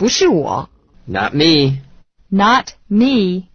不是我。Not me. Not me.